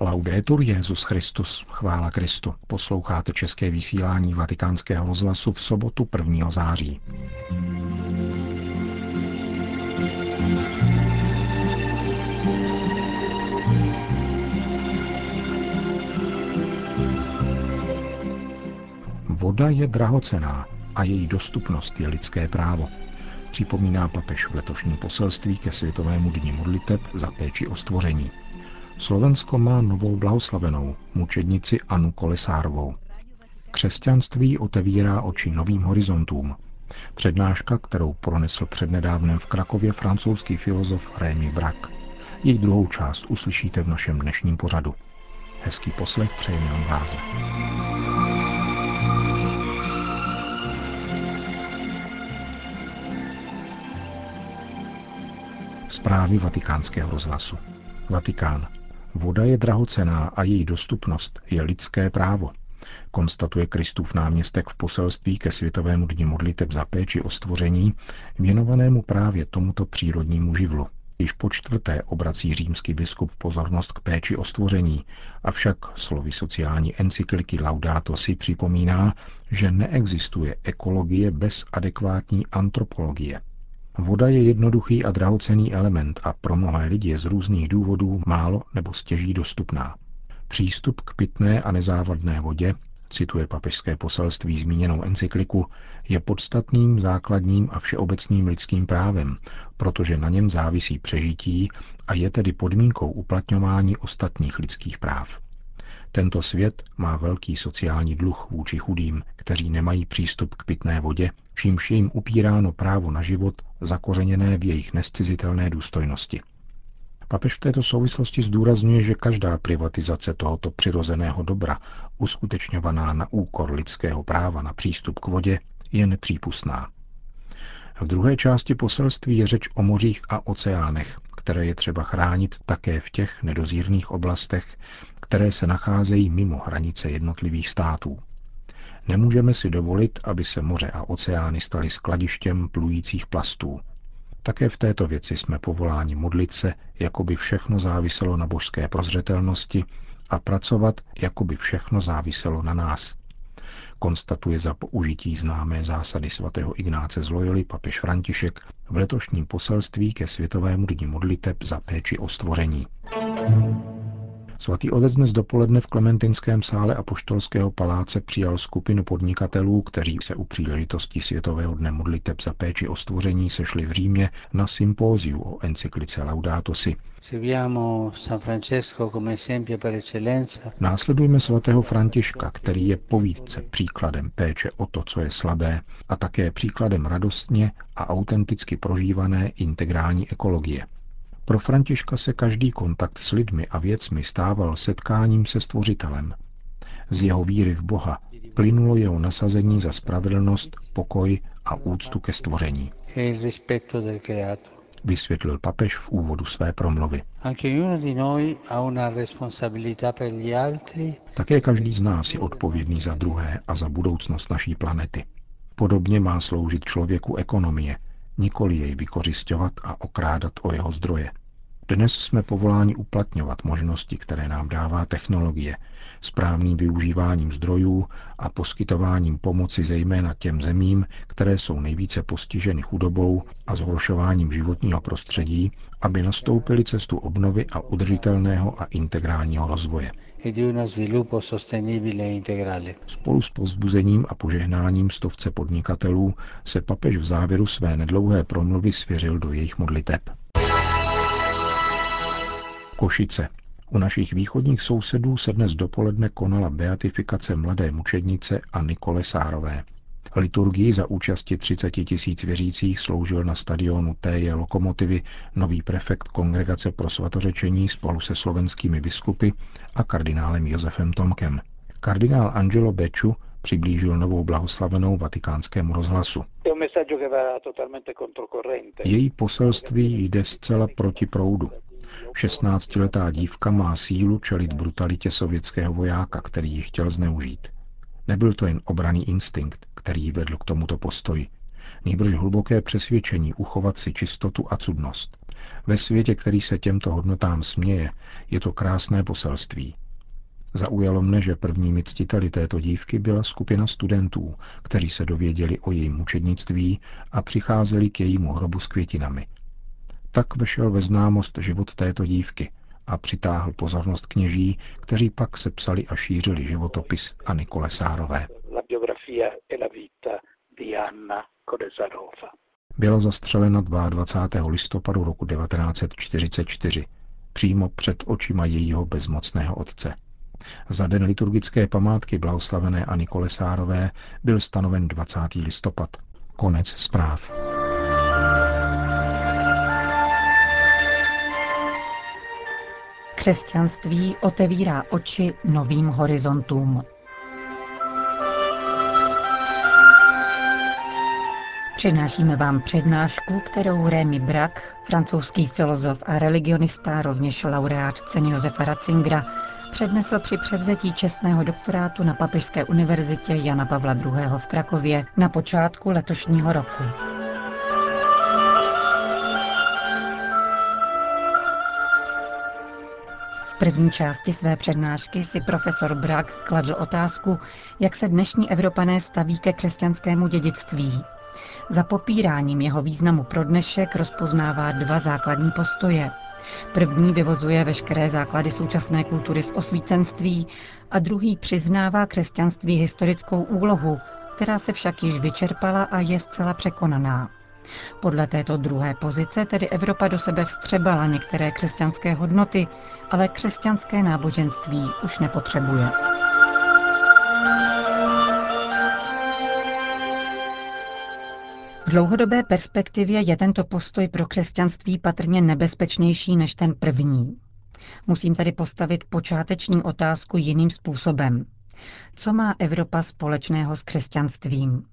Laudetur Jezus Christus, chvála Kristu. Posloucháte české vysílání Vatikánského rozhlasu v sobotu 1. září. Voda je drahocená a její dostupnost je lidské právo. Připomíná papež v letošním poselství ke Světovému dni modliteb za péči o stvoření. Slovensko má novou blahoslavenou, mučednici Anu Kolesárovou. Křesťanství otevírá oči novým horizontům. Přednáška, kterou pronesl přednedávnem v Krakově francouzský filozof Rémy Brak. Její druhou část uslyšíte v našem dnešním pořadu. Hezký poslech přeje Jan Váze. Zprávy vatikánského rozhlasu. Vatikán. Voda je drahocená a její dostupnost je lidské právo, konstatuje Kristův náměstek v poselství ke Světovému dni modliteb za péči o stvoření, věnovanému právě tomuto přírodnímu živlu. Již po čtvrté obrací římský biskup pozornost k péči o stvoření, avšak slovy sociální encykliky Laudato si připomíná, že neexistuje ekologie bez adekvátní antropologie. Voda je jednoduchý a drahocený element a pro mnohé lidi je z různých důvodů málo nebo stěží dostupná. Přístup k pitné a nezávadné vodě, cituje papežské poselství zmíněnou encykliku, je podstatným, základním a všeobecným lidským právem, protože na něm závisí přežití a je tedy podmínkou uplatňování ostatních lidských práv. Tento svět má velký sociální dluh vůči chudým, kteří nemají přístup k pitné vodě, čímž je jim upíráno právo na život zakořeněné v jejich nescizitelné důstojnosti. Papež v této souvislosti zdůrazňuje, že každá privatizace tohoto přirozeného dobra, uskutečňovaná na úkor lidského práva na přístup k vodě, je nepřípustná. V druhé části poselství je řeč o mořích a oceánech, které je třeba chránit také v těch nedozírných oblastech, které se nacházejí mimo hranice jednotlivých států. Nemůžeme si dovolit, aby se moře a oceány staly skladištěm plujících plastů. Také v této věci jsme povoláni modlit se, jako by všechno záviselo na božské prozřetelnosti a pracovat, jako by všechno záviselo na nás. Konstatuje za použití známé zásady svatého Ignáce z Loyoli papež František v letošním poselství ke Světovému dni modliteb za péči o stvoření. Svatý otec dnes dopoledne v Klementinském sále Apoštolského paláce přijal skupinu podnikatelů, kteří se u příležitosti Světového dne modliteb za péči o stvoření sešli v Římě na sympóziu o encyklice Laudato Si. Následujeme svatého Františka, který je povídce příkladem péče o to, co je slabé, a také příkladem radostně a autenticky prožívané integrální ekologie – pro Františka se každý kontakt s lidmi a věcmi stával setkáním se stvořitelem. Z jeho víry v Boha plynulo jeho nasazení za spravedlnost, pokoj a úctu ke stvoření. Vysvětlil papež v úvodu své promluvy. Také každý z nás je odpovědný za druhé a za budoucnost naší planety. Podobně má sloužit člověku ekonomie, nikoli jej vykořišťovat a okrádat o jeho zdroje. Dnes jsme povoláni uplatňovat možnosti, které nám dává technologie, správným využíváním zdrojů a poskytováním pomoci zejména těm zemím, které jsou nejvíce postiženy chudobou a zhoršováním životního prostředí, aby nastoupili cestu obnovy a udržitelného a integrálního rozvoje. Spolu s povzbuzením a požehnáním stovce podnikatelů se papež v závěru své nedlouhé promluvy svěřil do jejich modliteb. Košice. U našich východních sousedů se dnes dopoledne konala beatifikace mladé mučednice a Nikole Sárové. Liturgii za účasti 30 tisíc věřících sloužil na stadionu TJ Lokomotivy nový prefekt Kongregace pro svatořečení spolu se slovenskými biskupy a kardinálem Josefem Tomkem. Kardinál Angelo Beču přiblížil novou blahoslavenou vatikánskému rozhlasu. Její poselství jde zcela proti proudu. 16-letá dívka má sílu čelit brutalitě sovětského vojáka, který ji chtěl zneužít. Nebyl to jen obraný instinkt, který ji vedl k tomuto postoji, nejbrž hluboké přesvědčení uchovat si čistotu a cudnost. Ve světě, který se těmto hodnotám směje, je to krásné poselství. Zaujalo mne, že prvními ctiteli této dívky byla skupina studentů, kteří se dověděli o jejím mučednictví a přicházeli k jejímu hrobu s květinami. Tak vešel ve známost život této dívky a přitáhl pozornost kněží, kteří pak sepsali a šířili životopis Anny Kolesárové. Byla zastřelena 22. listopadu roku 1944 přímo před očima jejího bezmocného otce. Za den liturgické památky blahoslavené Ani Kolesárové byl stanoven 20. listopad. Konec zpráv. Křesťanství otevírá oči novým horizontům. Přinášíme vám přednášku, kterou Rémy Brak, francouzský filozof a religionista, rovněž laureát ceny Josefa Ratzingera, přednesl při převzetí čestného doktorátu na Papežské univerzitě Jana Pavla II. v Krakově na počátku letošního roku. První části své přednášky si profesor Brak kladl otázku, jak se dnešní Evropané staví ke křesťanskému dědictví. Za popíráním jeho významu pro dnešek rozpoznává dva základní postoje – První vyvozuje veškeré základy současné kultury z osvícenství a druhý přiznává křesťanství historickou úlohu, která se však již vyčerpala a je zcela překonaná. Podle této druhé pozice tedy Evropa do sebe vstřebala některé křesťanské hodnoty, ale křesťanské náboženství už nepotřebuje. V dlouhodobé perspektivě je tento postoj pro křesťanství patrně nebezpečnější než ten první. Musím tady postavit počáteční otázku jiným způsobem. Co má Evropa společného s křesťanstvím?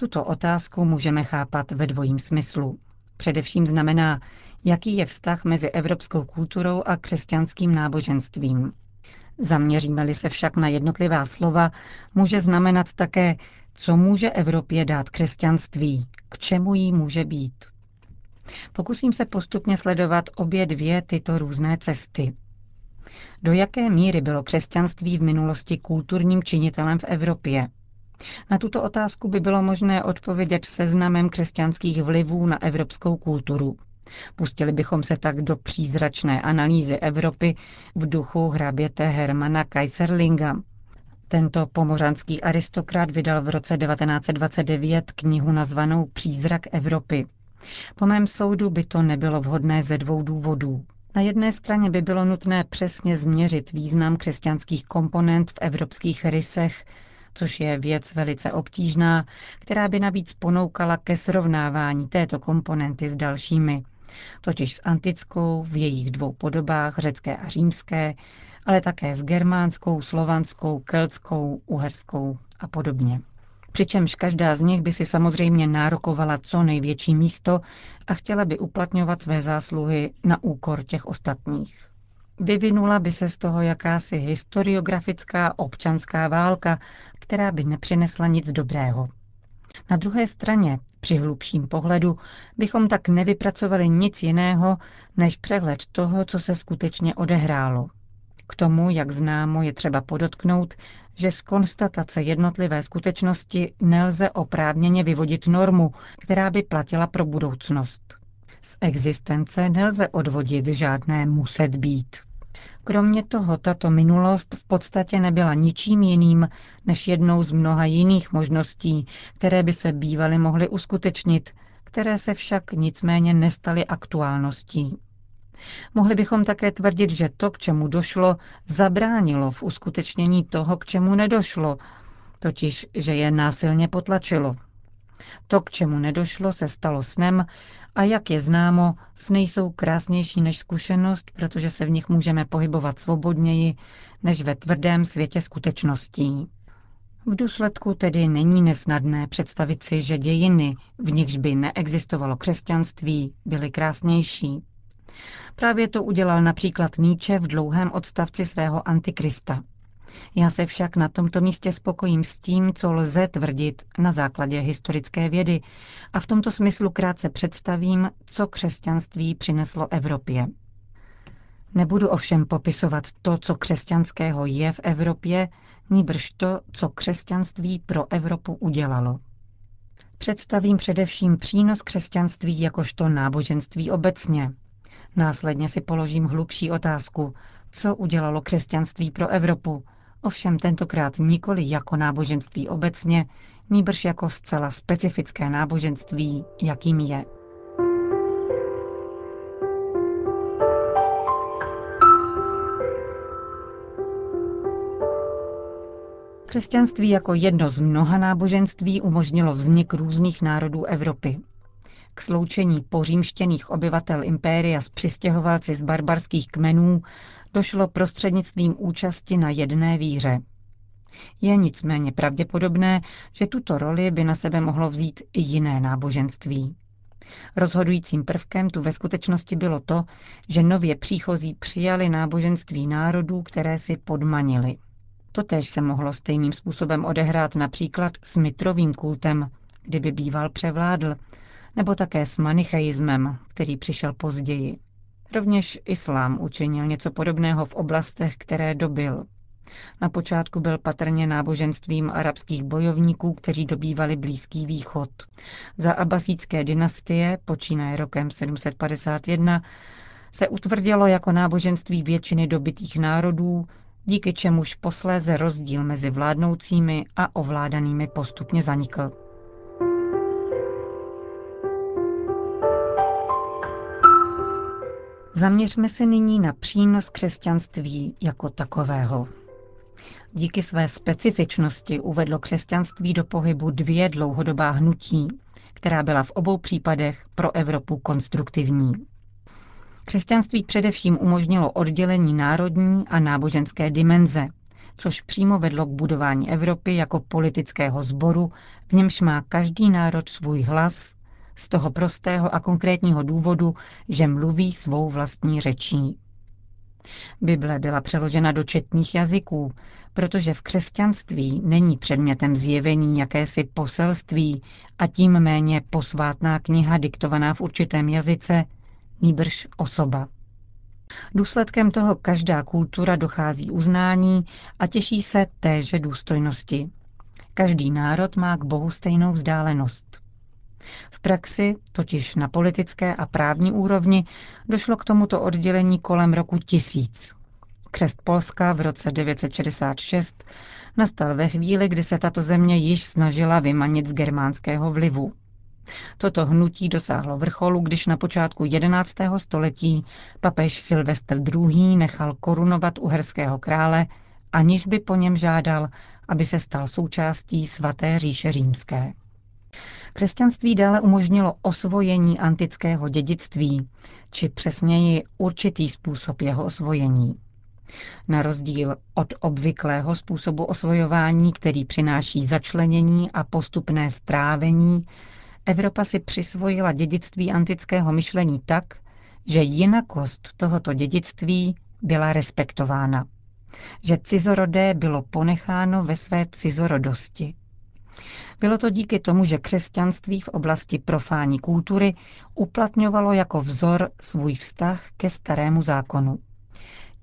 Tuto otázku můžeme chápat ve dvojím smyslu. Především znamená, jaký je vztah mezi evropskou kulturou a křesťanským náboženstvím. Zaměříme-li se však na jednotlivá slova, může znamenat také, co může Evropě dát křesťanství, k čemu jí může být. Pokusím se postupně sledovat obě dvě tyto různé cesty. Do jaké míry bylo křesťanství v minulosti kulturním činitelem v Evropě? Na tuto otázku by bylo možné odpovědět seznamem křesťanských vlivů na evropskou kulturu. Pustili bychom se tak do přízračné analýzy Evropy v duchu hraběte Hermana Kaiserlinga, tento pomořanský aristokrat vydal v roce 1929 knihu nazvanou Přízrak Evropy. Po mém soudu by to nebylo vhodné ze dvou důvodů. Na jedné straně by bylo nutné přesně změřit význam křesťanských komponent v evropských rysech, což je věc velice obtížná, která by navíc ponoukala ke srovnávání této komponenty s dalšími, totiž s antickou v jejich dvou podobách, řecké a římské, ale také s germánskou, slovanskou, keltskou, uherskou a podobně. Přičemž každá z nich by si samozřejmě nárokovala co největší místo a chtěla by uplatňovat své zásluhy na úkor těch ostatních. Vyvinula by se z toho jakási historiografická občanská válka, která by nepřinesla nic dobrého. Na druhé straně, při hlubším pohledu, bychom tak nevypracovali nic jiného než přehled toho, co se skutečně odehrálo. K tomu, jak známo, je třeba podotknout, že z konstatace jednotlivé skutečnosti nelze oprávněně vyvodit normu, která by platila pro budoucnost. Z existence nelze odvodit žádné muset být. Kromě toho tato minulost v podstatě nebyla ničím jiným než jednou z mnoha jiných možností, které by se bývaly mohly uskutečnit, které se však nicméně nestaly aktuálností. Mohli bychom také tvrdit, že to, k čemu došlo, zabránilo v uskutečnění toho, k čemu nedošlo, totiž, že je násilně potlačilo. To, k čemu nedošlo, se stalo snem a jak je známo, sny jsou krásnější než zkušenost, protože se v nich můžeme pohybovat svobodněji než ve tvrdém světě skutečností. V důsledku tedy není nesnadné představit si, že dějiny, v nichž by neexistovalo křesťanství, byly krásnější. Právě to udělal například Nietzsche v dlouhém odstavci svého Antikrista. Já se však na tomto místě spokojím s tím, co lze tvrdit na základě historické vědy a v tomto smyslu krátce představím, co křesťanství přineslo Evropě. Nebudu ovšem popisovat to, co křesťanského je v Evropě, níbrž to, co křesťanství pro Evropu udělalo. Představím především přínos křesťanství jakožto náboženství obecně. Následně si položím hlubší otázku, co udělalo křesťanství pro Evropu, ovšem tentokrát nikoli jako náboženství obecně, nýbrž jako zcela specifické náboženství, jakým je. Křesťanství jako jedno z mnoha náboženství umožnilo vznik různých národů Evropy. K sloučení pořímštěných obyvatel impéria s přistěhovalci z barbarských kmenů došlo prostřednictvím účasti na jedné víře. Je nicméně pravděpodobné, že tuto roli by na sebe mohlo vzít i jiné náboženství. Rozhodujícím prvkem tu ve skutečnosti bylo to, že nově příchozí přijali náboženství národů, které si podmanili. Totež se mohlo stejným způsobem odehrát například s mitrovým kultem, kdyby býval převládl, nebo také s manicheismem, který přišel později. Rovněž islám učinil něco podobného v oblastech, které dobil. Na počátku byl patrně náboženstvím arabských bojovníků, kteří dobývali Blízký východ. Za abasícké dynastie, počínaje rokem 751, se utvrdilo jako náboženství většiny dobitých národů, díky čemuž posléze rozdíl mezi vládnoucími a ovládanými postupně zanikl. Zaměřme se nyní na přínos křesťanství jako takového. Díky své specifičnosti uvedlo křesťanství do pohybu dvě dlouhodobá hnutí, která byla v obou případech pro Evropu konstruktivní. Křesťanství především umožnilo oddělení národní a náboženské dimenze, což přímo vedlo k budování Evropy jako politického sboru, v němž má každý národ svůj hlas, z toho prostého a konkrétního důvodu, že mluví svou vlastní řečí. Bible byla přeložena do četných jazyků, protože v křesťanství není předmětem zjevení jakési poselství a tím méně posvátná kniha diktovaná v určitém jazyce, nýbrž osoba. Důsledkem toho každá kultura dochází uznání a těší se téže důstojnosti. Každý národ má k Bohu stejnou vzdálenost. V praxi, totiž na politické a právní úrovni, došlo k tomuto oddělení kolem roku 1000. Křest Polska v roce 966 nastal ve chvíli, kdy se tato země již snažila vymanit z germánského vlivu. Toto hnutí dosáhlo vrcholu, když na počátku 11. století papež Silvestr II. nechal korunovat uherského krále, aniž by po něm žádal, aby se stal součástí svaté říše římské. Křesťanství dále umožnilo osvojení antického dědictví, či přesněji určitý způsob jeho osvojení. Na rozdíl od obvyklého způsobu osvojování, který přináší začlenění a postupné strávení, Evropa si přisvojila dědictví antického myšlení tak, že jinakost tohoto dědictví byla respektována. Že cizorodé bylo ponecháno ve své cizorodosti. Bylo to díky tomu, že křesťanství v oblasti profání kultury uplatňovalo jako vzor svůj vztah ke starému zákonu.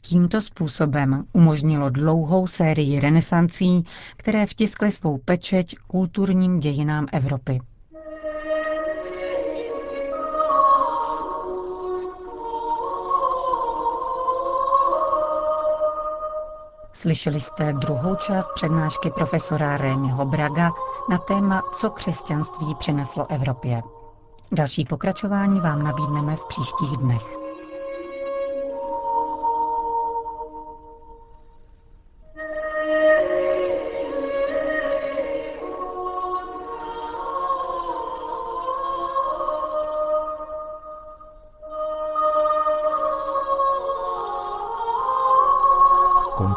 Tímto způsobem umožnilo dlouhou sérii renesancí, které vtiskly svou pečeť kulturním dějinám Evropy. Slyšeli jste druhou část přednášky profesora Rémiho Braga na téma Co křesťanství přineslo Evropě. Další pokračování vám nabídneme v příštích dnech.